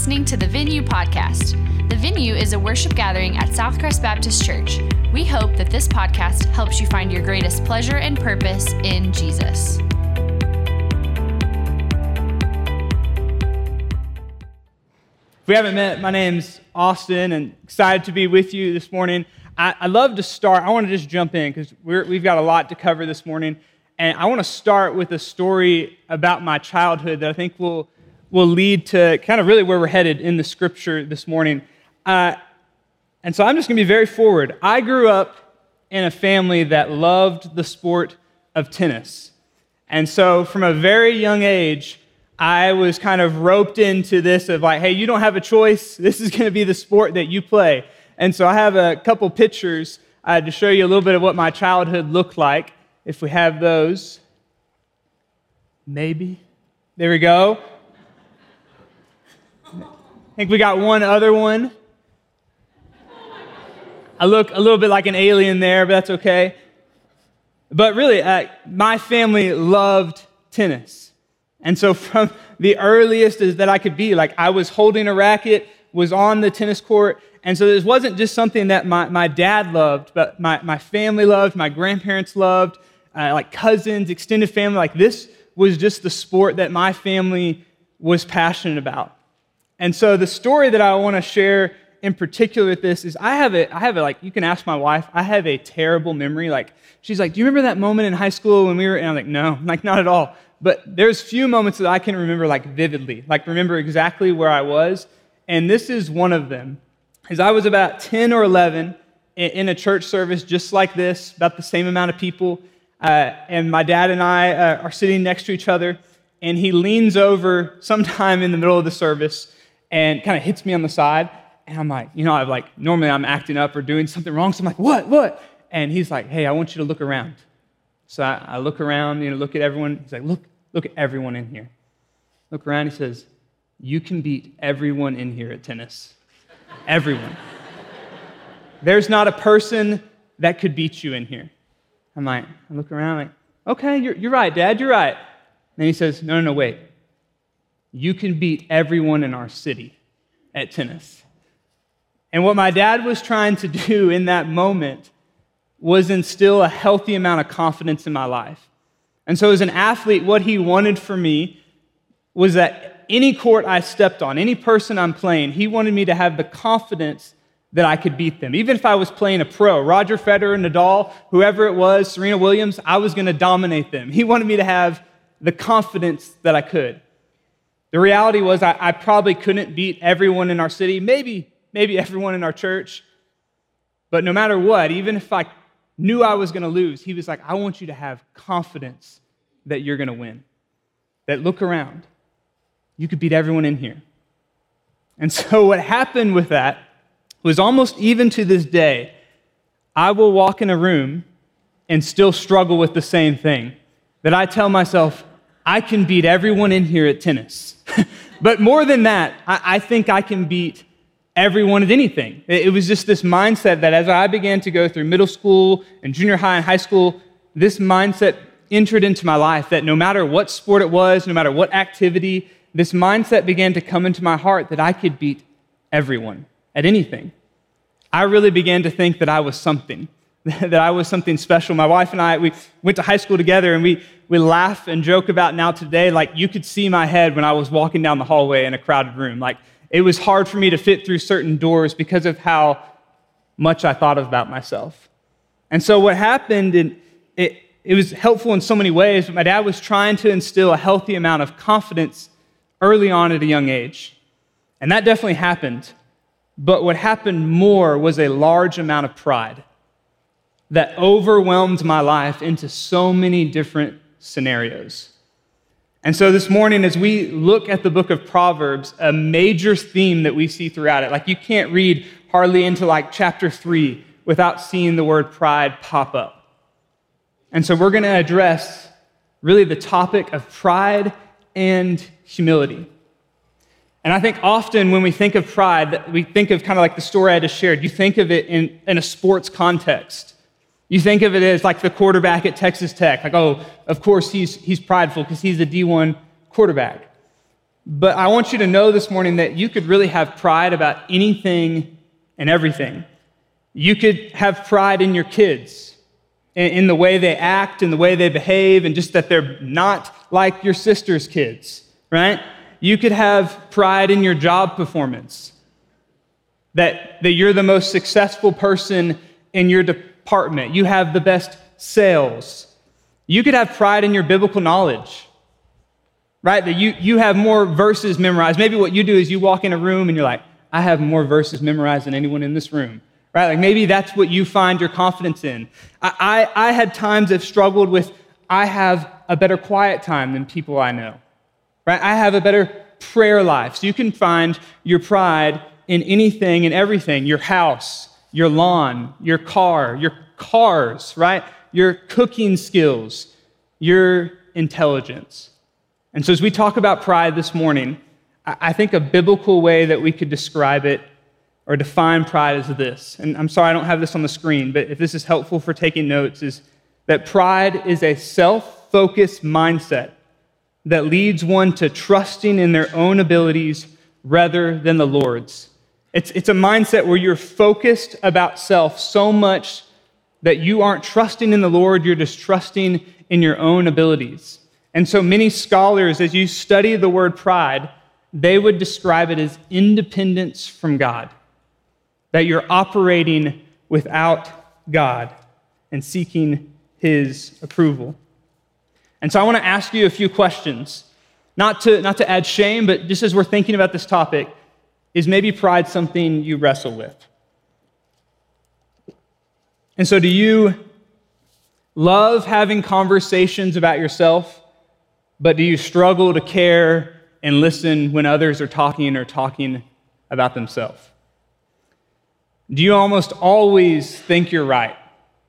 listening to the Venue Podcast. The Venue is a worship gathering at Southcrest Baptist Church. We hope that this podcast helps you find your greatest pleasure and purpose in Jesus. If we haven't met, my name's Austin, and excited to be with you this morning. I, I love to start. I want to just jump in because we've got a lot to cover this morning. And I want to start with a story about my childhood that I think will, will lead to kind of really where we're headed in the scripture this morning. Uh, and so I'm just going to be very forward. I grew up in a family that loved the sport of tennis. And so from a very young age, I was kind of roped into this of like, hey, you don't have a choice. This is going to be the sport that you play. And so I have a couple pictures uh, to show you a little bit of what my childhood looked like if we have those. Maybe. There we go. I think we got one other one. I look a little bit like an alien there, but that's okay. But really, uh, my family loved tennis. And so from the earliest that I could be, like I was holding a racket, was on the tennis court. And so this wasn't just something that my, my dad loved, but my, my family loved, my grandparents loved uh, like cousins, extended family. Like this was just the sport that my family was passionate about. And so the story that I want to share in particular with this is I have a, I have a, like, you can ask my wife, I have a terrible memory. Like, she's like, do you remember that moment in high school when we were, and I'm like, no, like, not at all. But there's few moments that I can remember, like, vividly, like, remember exactly where I was. And this is one of them. As I was about 10 or 11 in a church service just like this, about the same amount of people, uh, and my dad and I uh, are sitting next to each other, and he leans over sometime in the middle of the service and kind of hits me on the side. And I'm like, you know, I'm like, normally I'm acting up or doing something wrong. So I'm like, what, what? And he's like, hey, I want you to look around. So I, I look around, you know, look at everyone. He's like, look, look at everyone in here. Look around. He says, you can beat everyone in here at tennis. everyone. There's not a person that could beat you in here. I'm like, I look around, like, okay, you're, you're right, Dad, you're right. And he says, no, no, no, wait. You can beat everyone in our city at tennis. And what my dad was trying to do in that moment was instill a healthy amount of confidence in my life. And so, as an athlete, what he wanted for me was that any court I stepped on, any person I'm playing, he wanted me to have the confidence that I could beat them. Even if I was playing a pro, Roger Federer, Nadal, whoever it was, Serena Williams, I was going to dominate them. He wanted me to have the confidence that I could. The reality was I, I, probably couldn't beat everyone in our city, maybe, maybe everyone in our church. But no matter what, even if I knew I was going to lose, he was like, I want you to have confidence that you're going to win. That look around. You could beat everyone in here. And so what happened with that was almost even to this day, I will walk in a room and still struggle with the same thing. That I tell myself, I can beat everyone in here at tennis. but more than that, I, I, think I can beat everyone at anything. It, it was just this mindset that as I began to go through middle school and junior high and high school, this mindset entered into my life that no matter what sport it was, no matter what activity, this mindset began to come into my heart that I could beat everyone at anything. I really began to think that I was something, that I was something special. My wife and I, we went to high school together and we, we laugh and joke about now today, like you could see my head when I was walking down the hallway in a crowded room. Like it was hard for me to fit through certain doors because of how much I thought about myself. And so what happened, and it, it was helpful in so many ways, but my dad was trying to instill a healthy amount of confidence early on at a young age. And that definitely happened. But what happened more was a large amount of pride that overwhelmed my life into so many different scenarios. And so this morning, as we look at the book of Proverbs, a major theme that we see throughout it, like you can't read hardly into like chapter three without seeing the word pride pop up. And so we're going to address really the topic of pride and humility. And I think often when we think of pride, we think of kind of like the story I just shared. You think of it in, in a sports context. You think of it as like the quarterback at Texas Tech, like, oh, of course he's, he's prideful because he's the D1 quarterback. But I want you to know this morning that you could really have pride about anything and everything. You could have pride in your kids, in the way they act, in the way they behave, and just that they're not like your sister's kids, right? You could have pride in your job performance, that, that you're the most successful person in your department, you have the best sales. You could have pride in your biblical knowledge, right? That you, you have more verses memorized. Maybe what you do is you walk in a room and you're like, I have more verses memorized than anyone in this room, right? Like maybe that's what you find your confidence in. I, I, I had times that struggled with, I have a better quiet time than people I know, right? I have a better prayer life. So you can find your pride in anything and everything your house, your lawn, your car, your cars, right? Your cooking skills, your intelligence. And so, as we talk about pride this morning, I think a biblical way that we could describe it or define pride is this. And I'm sorry I don't have this on the screen, but if this is helpful for taking notes, is that pride is a self focused mindset that leads one to trusting in their own abilities rather than the Lord's. It's, it's a mindset where you're focused about self so much that you aren't trusting in the Lord, you're just trusting in your own abilities. And so many scholars, as you study the word pride, they would describe it as independence from God, that you're operating without God and seeking His approval. And so I want to ask you a few questions, not to, not to add shame, but just as we're thinking about this topic, is maybe pride something you wrestle with? And so, do you love having conversations about yourself, but do you struggle to care and listen when others are talking or talking about themselves? Do you almost always think you're right?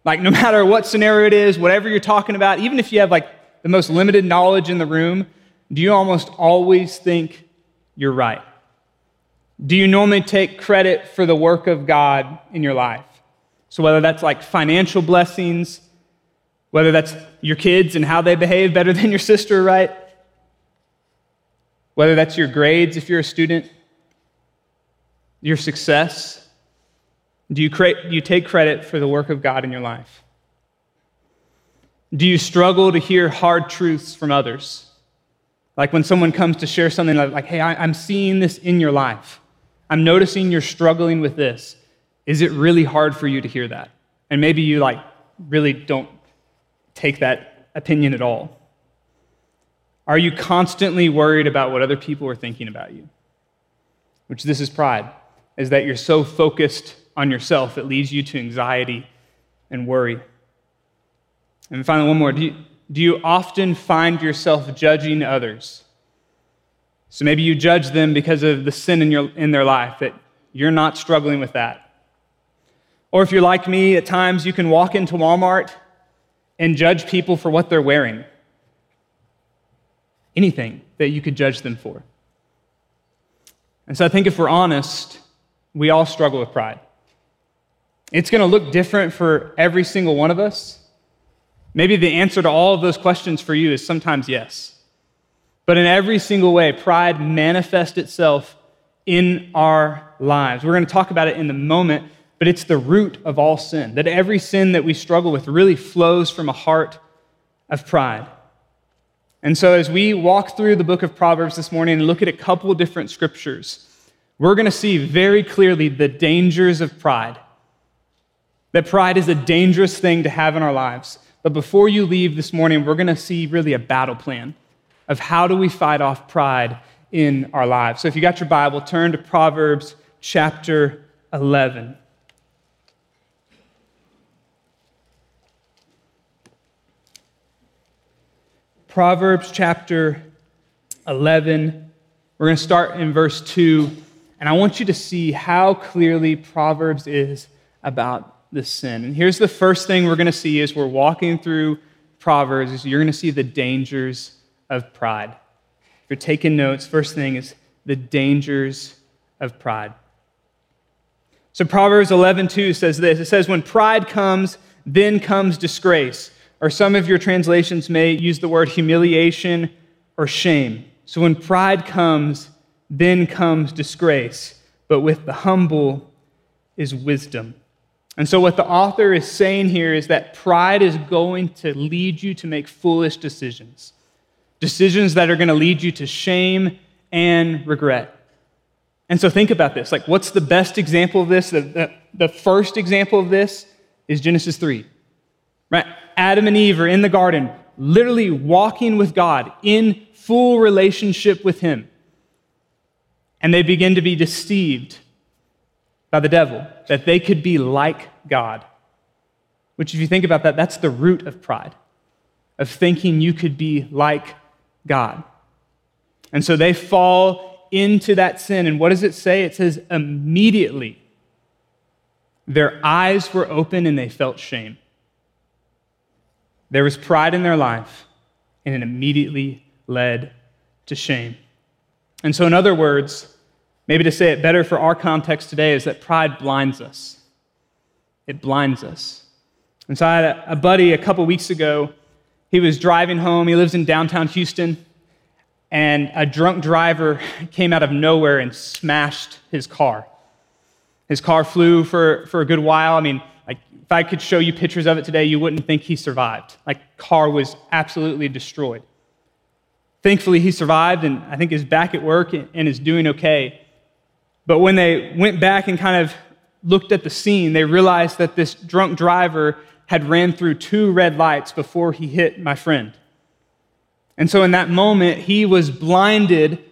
Like, no matter what scenario it is, whatever you're talking about, even if you have like the most limited knowledge in the room, do you almost always think you're right? Do you normally take credit for the work of God in your life? So, whether that's like financial blessings, whether that's your kids and how they behave better than your sister, right? Whether that's your grades if you're a student, your success, do you, do you take credit for the work of God in your life? Do you struggle to hear hard truths from others? Like when someone comes to share something like, hey, I, I'm seeing this in your life. I'm noticing you're struggling with this. Is it really hard for you to hear that? And maybe you like really don't take that opinion at all. Are you constantly worried about what other people are thinking about you? Which this is pride, is that you're so focused on yourself, it leads you to anxiety and worry. And finally, one more. Do you, do you often find yourself judging others? So maybe you judge them because of the sin in, your, in their life, that you're not struggling with that. Or if you're like me, at times you can walk into Walmart and judge people for what they're wearing. Anything that you could judge them for. And so I think if we're honest, we all struggle with pride. It's going to look different for every single one of us. Maybe the answer to all of those questions for you is sometimes yes. But in every single way, pride manifests itself in our lives. We're going to talk about it in the moment, but it's the root of all sin. That every sin that we struggle with really flows from a heart of pride. And so, as we walk through the book of Proverbs this morning and look at a couple different scriptures, we're going to see very clearly the dangers of pride. That pride is a dangerous thing to have in our lives. But before you leave this morning, we're going to see really a battle plan of how do we fight off pride in our lives. So if you got your Bible, turn to Proverbs chapter 11. Proverbs chapter 11. We're going to start in verse 2, and I want you to see how clearly Proverbs is about the sin. And here's the first thing we're going to see as we're walking through Proverbs is you're going to see the dangers of pride. If you're taking notes, first thing is the dangers of pride. So Proverbs 11:2 says this. It says when pride comes, then comes disgrace. Or some of your translations may use the word humiliation or shame. So when pride comes, then comes disgrace, but with the humble is wisdom. And so, what the author is saying here is that pride is going to lead you to make foolish decisions, decisions that are going to lead you to shame and regret. And so, think about this. Like, what's the best example of this? The, the, the first example of this is Genesis 3. Right? Adam and Eve are in the garden, literally walking with God in full relationship with Him. And they begin to be deceived by the devil that they could be like God. Which, if you think about that, that's the root of pride, of thinking you could be like God. And so they fall into that sin. And what does it say? It says, immediately their eyes were open and they felt shame. There was pride in their life, and it immediately led to shame. And so, in other words, maybe to say it better for our context today, is that pride blinds us. It blinds us. And so, I had a buddy a couple weeks ago. He was driving home. He lives in downtown Houston. And a drunk driver came out of nowhere and smashed his car. His car flew for, for a good while. I mean, like, if I could show you pictures of it today, you wouldn't think he survived. Like, car was absolutely destroyed. Thankfully, he survived and I think is back at work and is doing okay. But when they went back and kind of looked at the scene, they realized that this drunk driver had ran through two red lights before he hit my friend. And so in that moment, he was blinded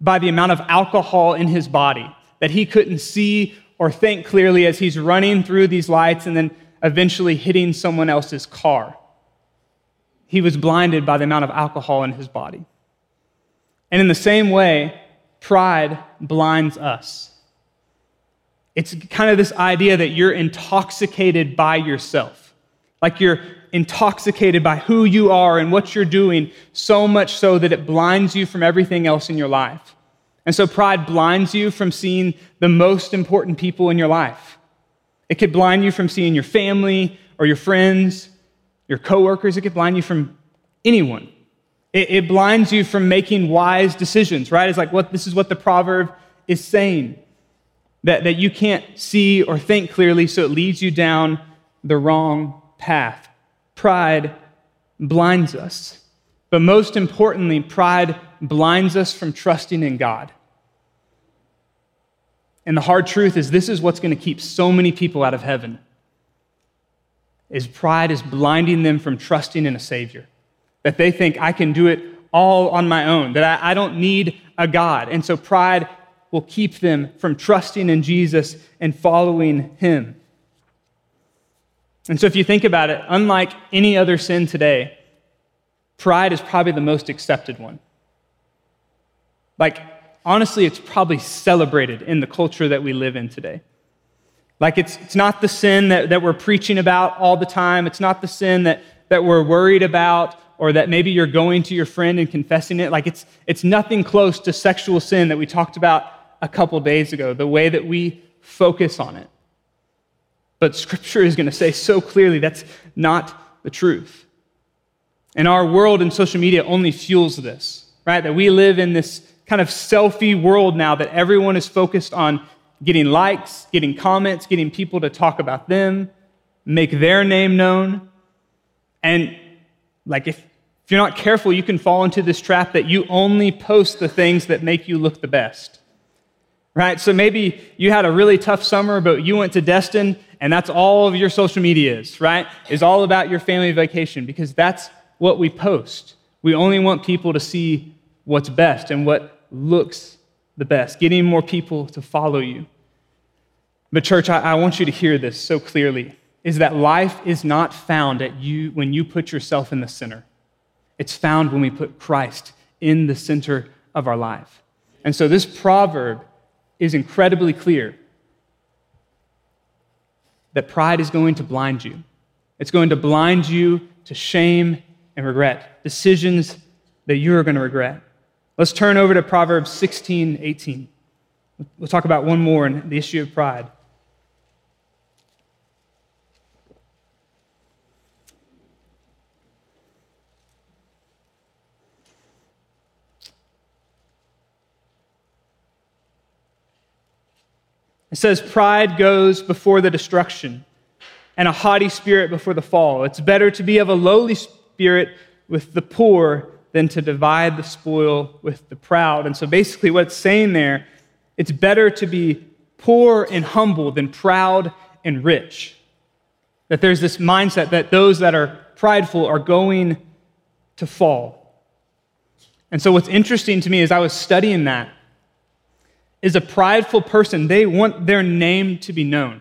by the amount of alcohol in his body that he couldn't see or think clearly as he's running through these lights and then eventually hitting someone else's car. He was blinded by the amount of alcohol in his body. And in the same way, pride blinds us. It's kind of this idea that you're intoxicated by yourself, like you're intoxicated by who you are and what you're doing, so much so that it blinds you from everything else in your life. And so pride blinds you from seeing the most important people in your life. It could blind you from seeing your family or your friends, your coworkers. It could blind you from anyone. It, it blinds you from making wise decisions, right? It's like what this is what the proverb is saying. That, that you can't see or think clearly, so it leads you down the wrong path. Pride blinds us. But most importantly, pride blinds us from trusting in God. And the hard truth is this is what's going to keep so many people out of heaven. Is pride is blinding them from trusting in a savior. That they think I can do it all on my own, that I, I don't need a God. And so pride will keep them from trusting in Jesus and following him. And so if you think about it, unlike any other sin today, pride is probably the most accepted one. Like, honestly, it's probably celebrated in the culture that we live in today. Like, it's, it's not the sin that, that we're preaching about all the time, it's not the sin that, that we're worried about, or that maybe you're going to your friend and confessing it. Like, it's, it's nothing close to sexual sin that we talked about a couple days ago, the way that we focus on it. But Scripture is going to say so clearly that's not the truth. And our world and social media only fuels this, right? That we live in this kind of selfie world now that everyone is focused on getting likes, getting comments, getting people to talk about them, make their name known. And like if, if you're not careful, you can fall into this trap that you only post the things that make you look the best. Right? So maybe you had a really tough summer, but you went to Destin, and that's all of your social media is, right? Is all about your family vacation because that's what we post. We only want people to see what's best and what looks the best, getting more people to follow you. But, church, I, I want you to hear this so clearly is that life is not found at you when you put yourself in the center. It's found when we put Christ in the center of our life. And so this proverb is incredibly clear that pride is going to blind you. It's going to blind you to shame and regret, decisions that you are going to regret. Let's turn over to Proverbs 16, 18. We'll talk about one more in the issue of pride. It says, Pride goes before the destruction, and a haughty spirit before the fall. It's better to be of a lowly spirit with the poor than to divide the spoil with the proud. And so basically, what it's saying there, it's better to be poor and humble than proud and rich. That there's this mindset that those that are prideful are going to fall. And so, what's interesting to me is I was studying that is a prideful person, they want their name to be known.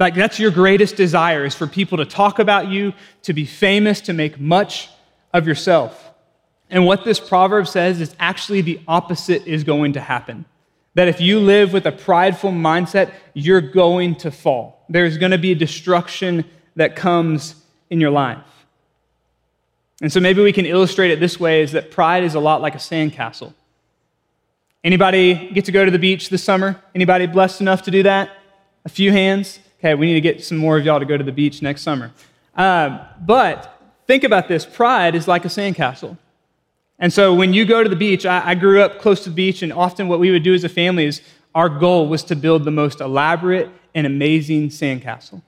Like, that's your greatest desire is for people to talk about you, to be famous, to make much of yourself. And what this proverb says is actually the opposite is going to happen. That if you live with a prideful mindset, you're going to fall. There's going to be destruction that comes in your life. And so maybe we can illustrate it this way is that pride is a lot like a sandcastle. Anybody get to go to the beach this summer? Anybody blessed enough to do that? A few hands? Okay, we need to get some more of y'all to go to the beach next summer. Um, but think about this pride is like a sandcastle. And so when you go to the beach, I, I grew up close to the beach, and often what we would do as a family is our goal was to build the most elaborate and amazing sandcastle.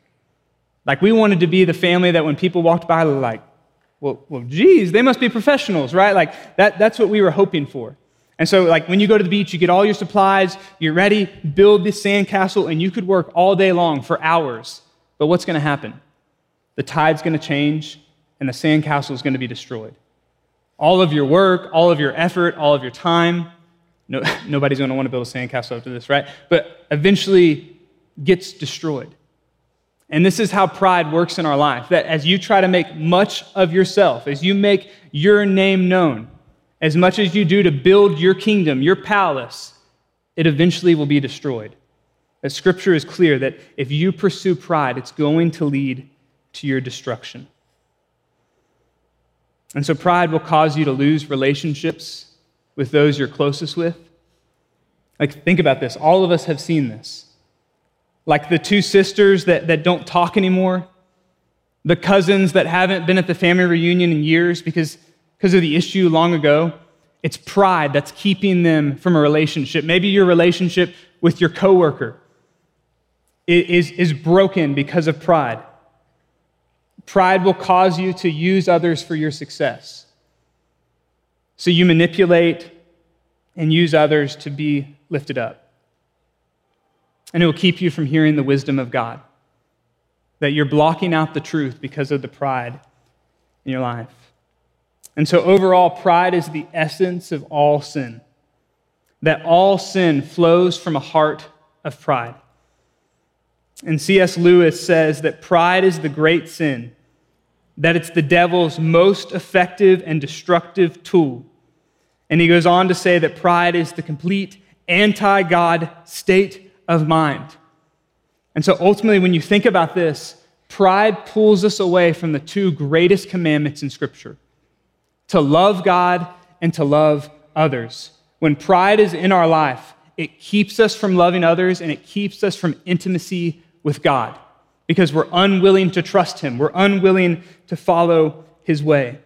Like we wanted to be the family that when people walked by, they like, well, well, geez, they must be professionals, right? Like that, that's what we were hoping for. And so, like, when you go to the beach, you get all your supplies, you're ready, build this sandcastle, and you could work all day long for hours. But what's going to happen? The tide's going to change, and the sandcastle is going to be destroyed. All of your work, all of your effort, all of your time, no, nobody's going to want to build a sandcastle after this, right? But eventually gets destroyed. And this is how pride works in our life that as you try to make much of yourself, as you make your name known, as much as you do to build your kingdom, your palace, it eventually will be destroyed. The scripture is clear that if you pursue pride, it's going to lead to your destruction. And so pride will cause you to lose relationships with those you're closest with. Like, think about this. All of us have seen this. Like the two sisters that, that don't talk anymore, the cousins that haven't been at the family reunion in years because because of the issue long ago. It's pride that's keeping them from a relationship. Maybe your relationship with your coworker is, is broken because of pride. Pride will cause you to use others for your success. So you manipulate and use others to be lifted up. And it will keep you from hearing the wisdom of God. That you're blocking out the truth because of the pride in your life. And so, overall, pride is the essence of all sin. That all sin flows from a heart of pride. And C.S. Lewis says that pride is the great sin, that it's the devil's most effective and destructive tool. And he goes on to say that pride is the complete anti God state of mind. And so ultimately, when you think about this, pride pulls us away from the two greatest commandments in Scripture to love God and to love others. When pride is in our life, it keeps us from loving others and it keeps us from intimacy with God because we're unwilling to trust Him. We're unwilling to follow His way.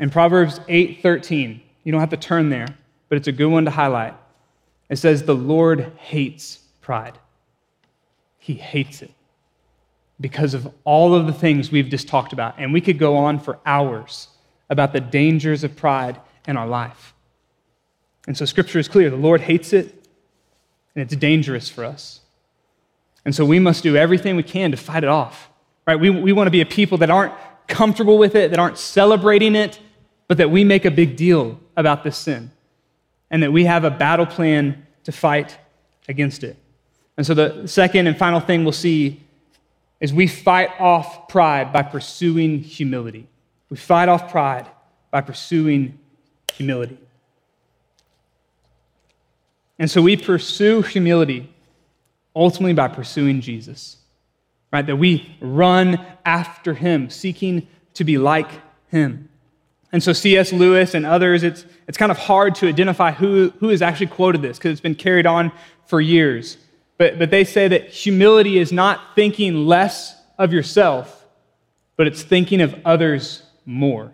In Proverbs 8:13, you don't have to turn there, but it's a good one to highlight. It says, The Lord hates pride. He hates it because of all of the things we've just talked about. And we could go on for hours about the dangers of pride in our life. And so scripture is clear the Lord hates it, and it's dangerous for us. And so we must do everything we can to fight it off. Right? We, we want to be a people that aren't comfortable with it, that aren't celebrating it, but that we make a big deal about this sin. And that we have a battle plan to fight against it. And so the second and final thing we'll see is we fight off pride by pursuing humility. We fight off pride by pursuing humility. And so we pursue humility ultimately by pursuing Jesus, right? That we run after him, seeking to be like him. And so C.S. Lewis and others, it's, it's kind of hard to identify who, who has actually quoted this because it's been carried on for years. But, but they say that humility is not thinking less of yourself, but it's thinking of others more.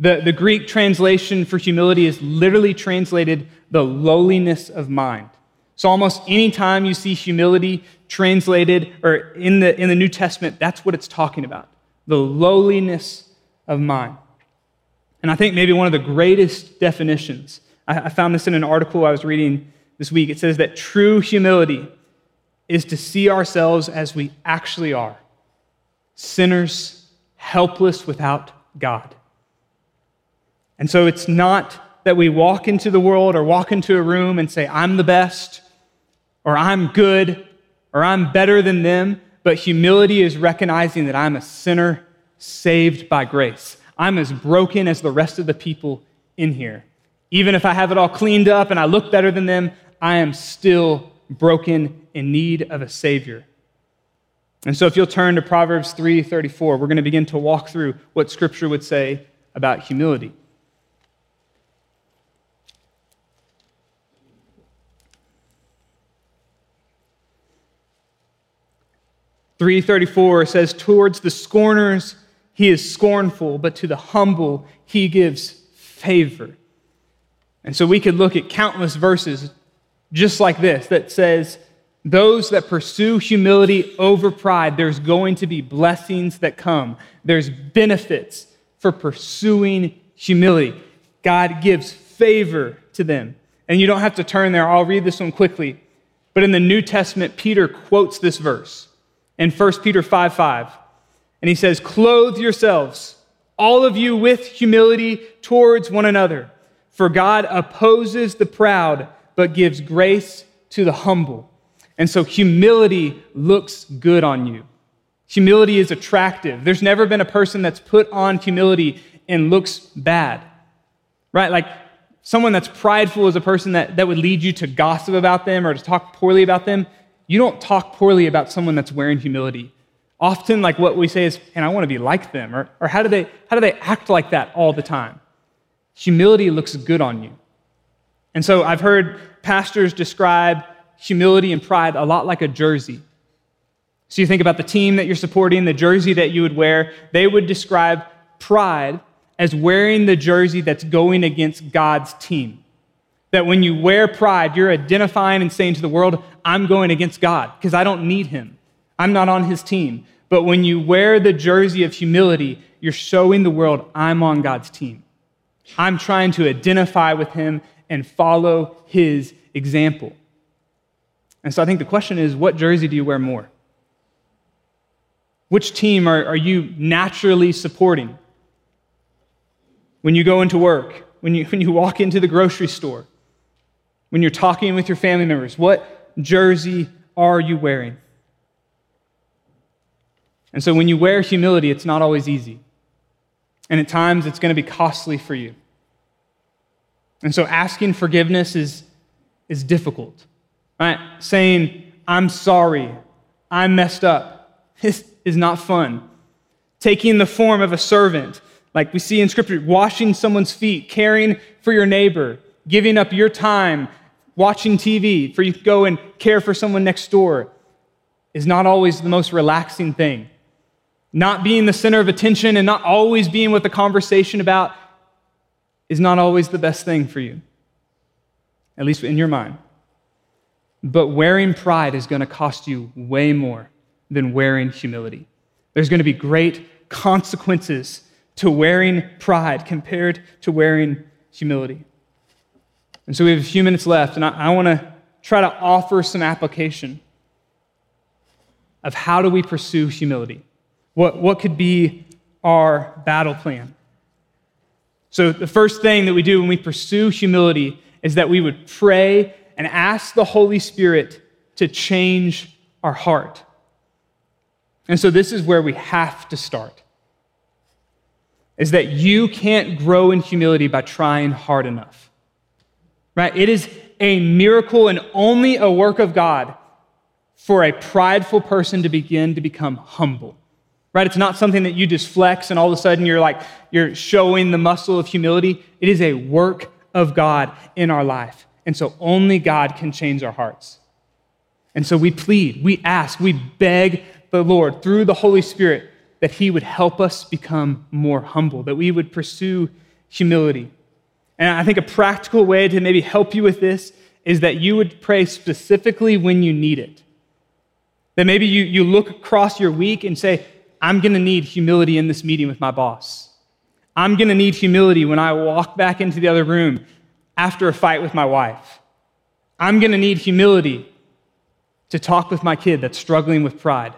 The, the Greek translation for humility is literally translated the lowliness of mind. So almost any time you see humility translated or in the, in the New Testament, that's what it's talking about the lowliness of mind. And I think maybe one of the greatest definitions, I, I found this in an article I was reading this week. It says that true humility is to see ourselves as we actually are sinners, helpless without God. And so it's not that we walk into the world or walk into a room and say, I'm the best, or I'm good, or I'm better than them, but humility is recognizing that I'm a sinner saved by grace. I'm as broken as the rest of the people in here. Even if I have it all cleaned up and I look better than them, I am still broken in need of a Savior. And so if you'll turn to Proverbs 3:34, we're going to begin to walk through what scripture would say about humility. 334 says, Towards the scorners he is scornful, but to the humble he gives favor. And so we could look at countless verses just like this that says, those that pursue humility over pride, there's going to be blessings that come. There's benefits for pursuing humility. God gives favor to them. And you don't have to turn there. I'll read this one quickly. But in the New Testament, Peter quotes this verse in 1 Peter 5 5. And he says, Clothe yourselves, all of you, with humility towards one another. For God opposes the proud, but gives grace to the humble. And so humility looks good on you. Humility is attractive. There's never been a person that's put on humility and looks bad, right? Like someone that's prideful is a person that, that would lead you to gossip about them or to talk poorly about them you don't talk poorly about someone that's wearing humility. Often, like what we say is, and I want to be like them, or, or how, do they, how do they act like that all the time? Humility looks good on you. And so I've heard pastors describe humility and pride a lot like a jersey. So you think about the team that you're supporting, the jersey that you would wear, they would describe pride as wearing the jersey that's going against God's team. That when you wear pride, you're identifying and saying to the world, I'm going against God because I don't need him. I'm not on his team. But when you wear the jersey of humility, you're showing the world, I'm on God's team. I'm trying to identify with him and follow his example. And so I think the question is what jersey do you wear more? Which team are, are you naturally supporting? When you go into work, when you, when you walk into the grocery store, when you're talking with your family members? What jersey are you wearing? And so when you wear humility, it's not always easy. And at times, it's going to be costly for you. And so asking forgiveness is, is difficult. Right? Saying, I'm sorry, I messed up, is, is not fun. Taking the form of a servant, like we see in Scripture, washing someone's feet, caring for your neighbor, giving up your time watching TV, for you to go and care for someone next door, is not always the most relaxing thing. Not being the center of attention and not always being what the conversation about is not always the best thing for you, at least in your mind. But wearing pride is going to cost you way more than wearing humility. There's going to be great consequences to wearing pride compared to wearing humility. And so we have a few minutes left, and I, I want to try to offer some application of how do we pursue humility? What, what could be our battle plan? So, the first thing that we do when we pursue humility is that we would pray and ask the Holy Spirit to change our heart. And so, this is where we have to start. Is that you can't grow in humility by trying hard enough right? It is a miracle and only a work of God for a prideful person to begin to become humble. Right? It's not something that you just flex and all of a sudden you're like you're showing the muscle of humility. It is a work of God in our life. And so only God can change our hearts. And so we plead, we ask, we beg the Lord through the Holy Spirit that He would help us become more humble, that we would pursue humility. And I think a practical way to maybe help you with this is that you would pray specifically when you need it. That maybe you, you look across your week and say, I'm going to need humility in this meeting with my boss. I'm going to need humility when I walk back into the other room after a fight with my wife. I'm going to need humility to talk with my kid that's struggling with pride.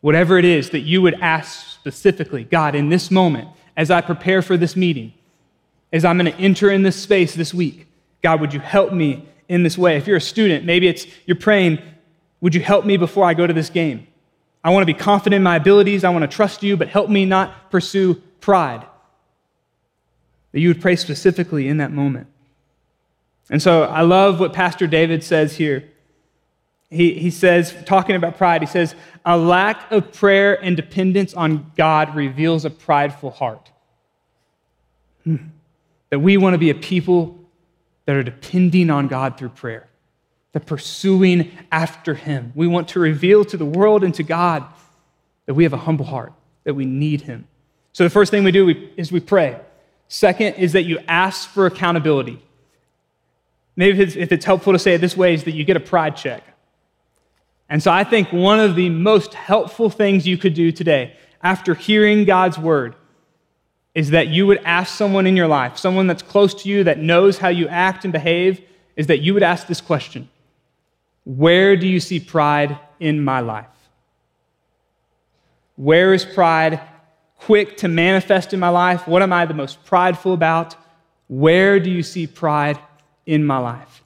Whatever it is that you would ask specifically, God, in this moment, as I prepare for this meeting, as I'm going to enter in this space this week, God, would you help me in this way? If you're a student, maybe it's you're praying, would you help me before I go to this game? I want to be confident in my abilities. I want to trust you, but help me not pursue pride. That you would pray specifically in that moment. And so I love what Pastor David says here. He, he says, talking about pride, he says, a lack of prayer and dependence on God reveals a prideful heart. Hmm. That we want to be a people that are depending on God through prayer, that pursuing after Him. We want to reveal to the world and to God that we have a humble heart, that we need Him. So the first thing we do is we pray. Second is that you ask for accountability. Maybe if it's helpful to say it this way, is that you get a pride check. And so I think one of the most helpful things you could do today, after hearing God's word, is that you would ask someone in your life, someone that's close to you that knows how you act and behave, is that you would ask this question Where do you see pride in my life? Where is pride quick to manifest in my life? What am I the most prideful about? Where do you see pride in my life?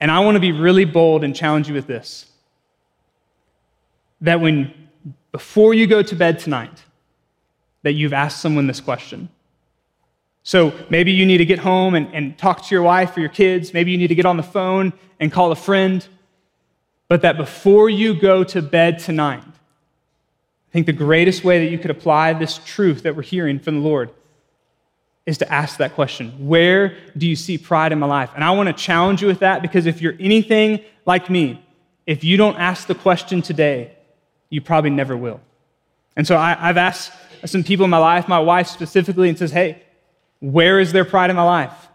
And I want to be really bold and challenge you with this that when, before you go to bed tonight, that you've asked someone this question. So maybe you need to get home and, and talk to your wife or your kids. Maybe you need to get on the phone and call a friend. But that before you go to bed tonight, I think the greatest way that you could apply this truth that we're hearing from the Lord is to ask that question Where do you see pride in my life? And I want to challenge you with that because if you're anything like me, if you don't ask the question today, you probably never will. And so I, have asked some people in my life, my wife specifically, and says, Hey, where is there pride in my life?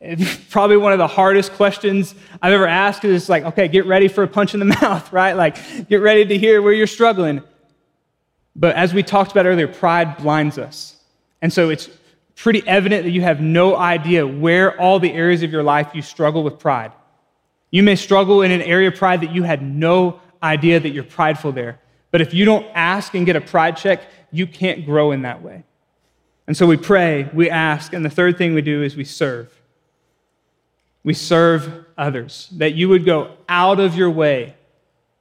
It's probably one of the hardest questions I've ever asked it's like, okay, get ready for a punch in the mouth, right? Like, get ready to hear where you're struggling. But as we talked about earlier, pride blinds us. And so it's pretty evident that you have no idea where all the areas of your life you struggle with pride. You may struggle in an area of pride that you had no idea that you're prideful there. But if you don't ask and get a pride check, you can't grow in that way. And so we pray, we ask, and the third thing we do is we serve. We serve others, that you would go out of your way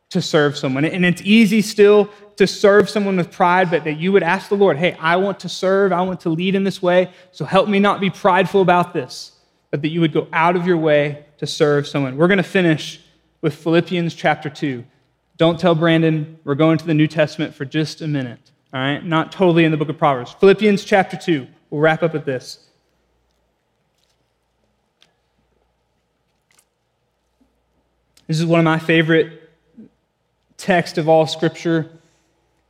to serve someone. And it's easy still to serve someone with pride, but that you would ask the Lord, hey, I want to serve, I want to lead in this way, so help me not be prideful about this, but that you would go out of your way to serve someone. We're going to finish with Philippians chapter 2. Don't tell Brandon, we're going to the New Testament for just a minute, all right? Not totally in the book of Proverbs. Philippians chapter 2. We'll wrap up with this. This is one of my favorite texts of all Scripture.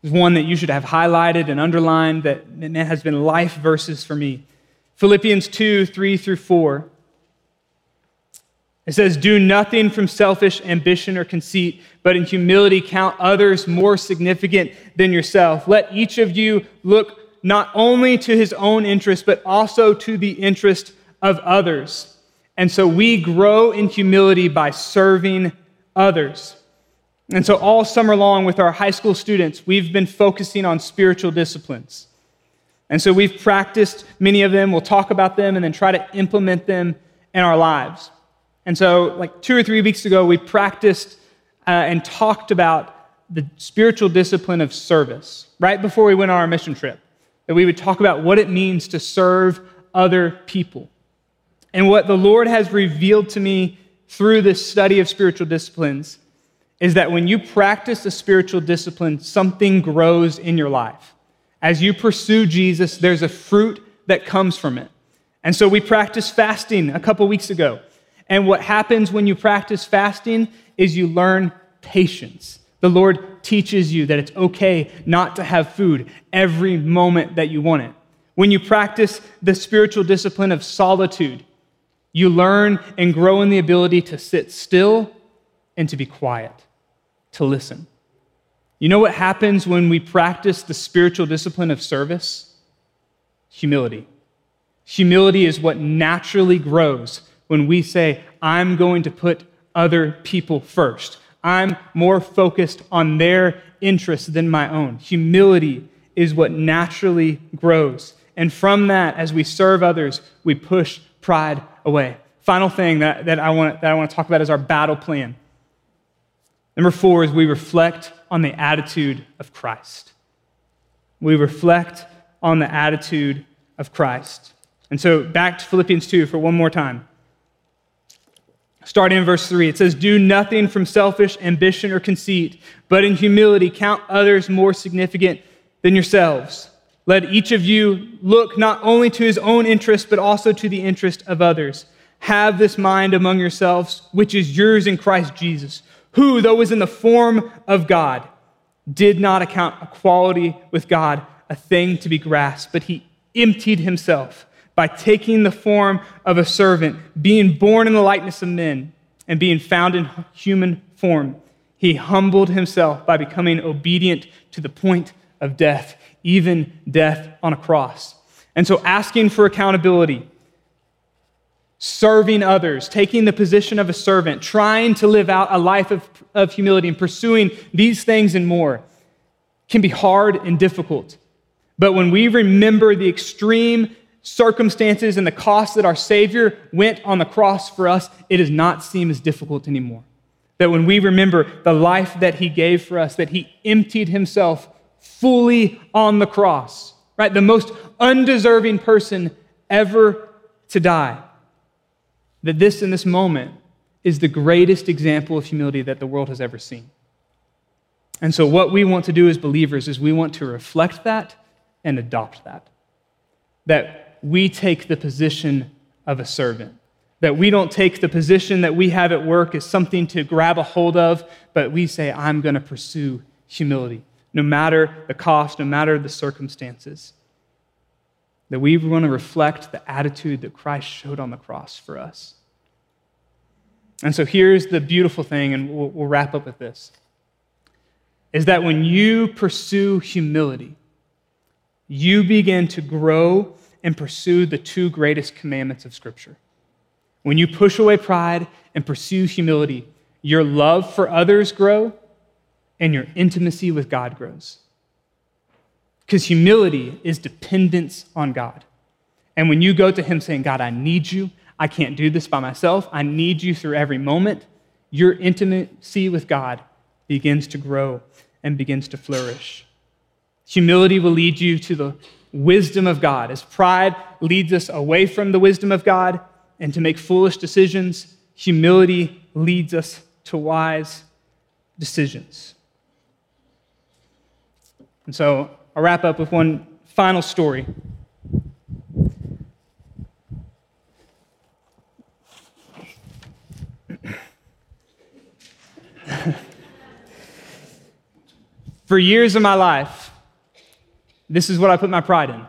It's one that you should have highlighted and underlined, that, that has been life verses for me. Philippians 2 3 through 4. It says, Do nothing from selfish ambition or conceit, but in humility count others more significant than yourself. Let each of you look not only to his own interest, but also to the interest of others. And so we grow in humility by serving others. And so, all summer long with our high school students, we've been focusing on spiritual disciplines. And so, we've practiced many of them. We'll talk about them and then try to implement them in our lives. And so, like two or three weeks ago, we practiced uh, and talked about the spiritual discipline of service right before we went on our mission trip. That we would talk about what it means to serve other people. And what the Lord has revealed to me through this study of spiritual disciplines is that when you practice a spiritual discipline, something grows in your life. As you pursue Jesus, there's a fruit that comes from it. And so we practiced fasting a couple weeks ago. And what happens when you practice fasting is you learn patience. The Lord teaches you that it's okay not to have food every moment that you want it. When you practice the spiritual discipline of solitude, You learn and grow in the ability to sit still and to be quiet, to listen. You know what happens when we practice the spiritual discipline of service? Humility. Humility is what naturally grows when we say, I'm going to put other people first. I'm more focused on their interests than my own. Humility is what naturally grows. And from that, as we serve others, we push pride away. Final thing that, that, I want, that I want to talk about is our battle plan. Number four is we reflect on the attitude of Christ. We reflect on the attitude of Christ. And so back to Philippians 2 for one more time. Starting in verse 3, it says, Do nothing from selfish ambition or conceit, but in humility count others more significant than yourselves. Let each of you look not only to his own interest, but also to the interest of others. Have this mind among yourselves, which is yours in Christ Jesus, who, though was in the form of God, did not account equality with God a thing to be grasped, but he emptied himself by taking the form of a servant, being born in the likeness of men, and being found in human form. He humbled himself by becoming obedient to the point of death, even death on a cross. And so, asking for accountability, serving others, taking the position of a servant, trying to live out a life of, of humility, and pursuing these things and more can be hard and difficult. But when we remember the extreme circumstances and the cost that our Savior went on the cross for us, it does not seem as difficult anymore. That when we remember the life that He gave for us, that He emptied Himself fully on the cross, right? The most undeserving person ever to die. That this in this moment is the greatest example of humility that the world has ever seen. And so, what we want to do as believers is we want to reflect that and adopt that. That we take the position of a servant. That we don't take the position that we have at work as something to grab a hold of, but we say, I'm going to pursue humility no matter the cost, no matter the circumstances. That we want to reflect the attitude that Christ showed on the cross for us. And so here's the beautiful thing, and we'll, we'll wrap up with this is that when you pursue humility, you begin to grow and pursue the two greatest commandments of Scripture. When you push away pride and pursue humility, your love for others grow and your intimacy with God grows. Because humility is dependence on God. And when you go to Him saying, God, I need you, I can't do this by myself, I need you through every moment, your intimacy with God begins to grow and begins to flourish. Humility will lead you to the wisdom of God, as pride leads us away from the wisdom of God and to make foolish decisions. Humility leads us to wise decisions. And so I'll wrap up with one final story. For years of my life, this is what I put my pride in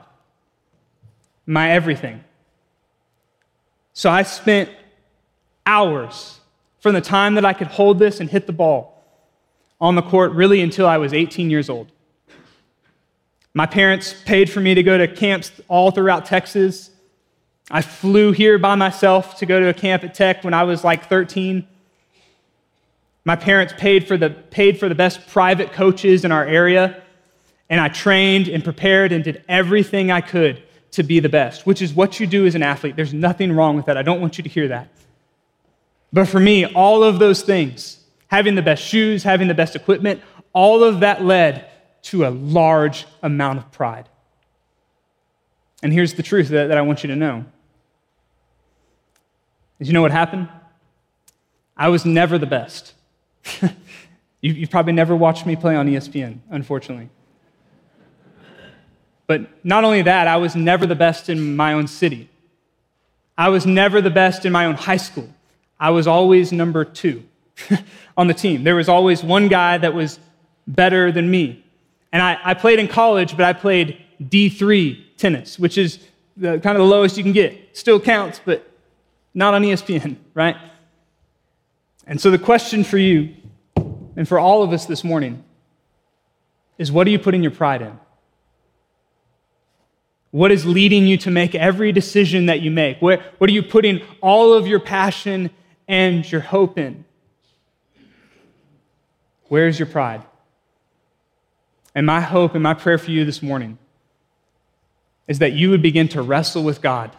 my everything. So I spent hours from the time that I could hold this and hit the ball on the court, really until I was 18 years old. My parents paid for me to go to camps all throughout Texas. I flew here by myself to go to a camp at Tech when I was like 13. My parents paid for the, paid for the best private coaches in our area, and I trained and prepared and did everything I could to be the best, which is what you do as an athlete. There's nothing wrong with that. I don't want you to hear that. But for me, all of those things, having the best shoes, having the best equipment, all of that led to a large amount of pride. And here's the truth that, that I want you to know. Did you know what happened? I was never the best. you, you've probably never watched me play on ESPN, unfortunately. But not only that, I was never the best in my own city. I was never the best in my own high school. I was always number two on the team. There was always one guy that was better than me. And I, I played in college, but I played D3 tennis, which is the, kind of the lowest you can get. Still counts, but not on ESPN, right? And so the question for you and for all of us this morning is what are you putting your pride in? What is leading you to make every decision that you make? What, what are you putting all of your passion and your hope in? Where's your pride? And my hope and my prayer for you this morning is that you would begin to wrestle with God.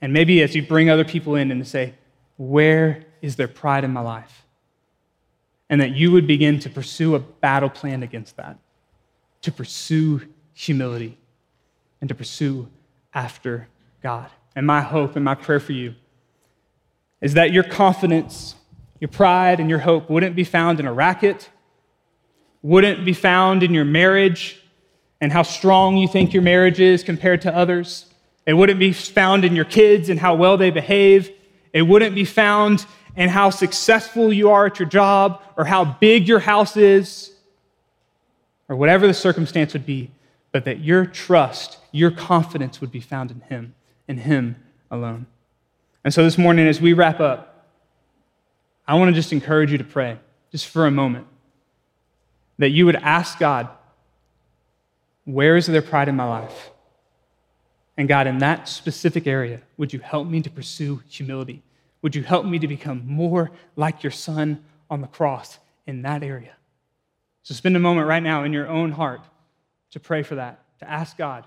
And maybe as you bring other people in and say, Where is their pride in my life? And that you would begin to pursue a battle plan against that, to pursue humility, and to pursue after God. And my hope and my prayer for you is that your confidence, your pride, and your hope wouldn't be found in a racket, wouldn't be found in your marriage and how strong you think your marriage is compared to others. It wouldn't be found in your kids and how well they behave. It wouldn't be found in how successful you are at your job or how big your house is or whatever the circumstance would be, but that your trust, your confidence would be found in Him, in Him alone. And so this morning, as we wrap up, I want to just encourage you to pray, just for a moment, that you would ask God, where is there pride in my life? And God, in that specific area, would you help me to pursue humility? Would you help me to become more like your son on the cross in that area? So spend a moment right now in your own heart to pray for that, to ask God,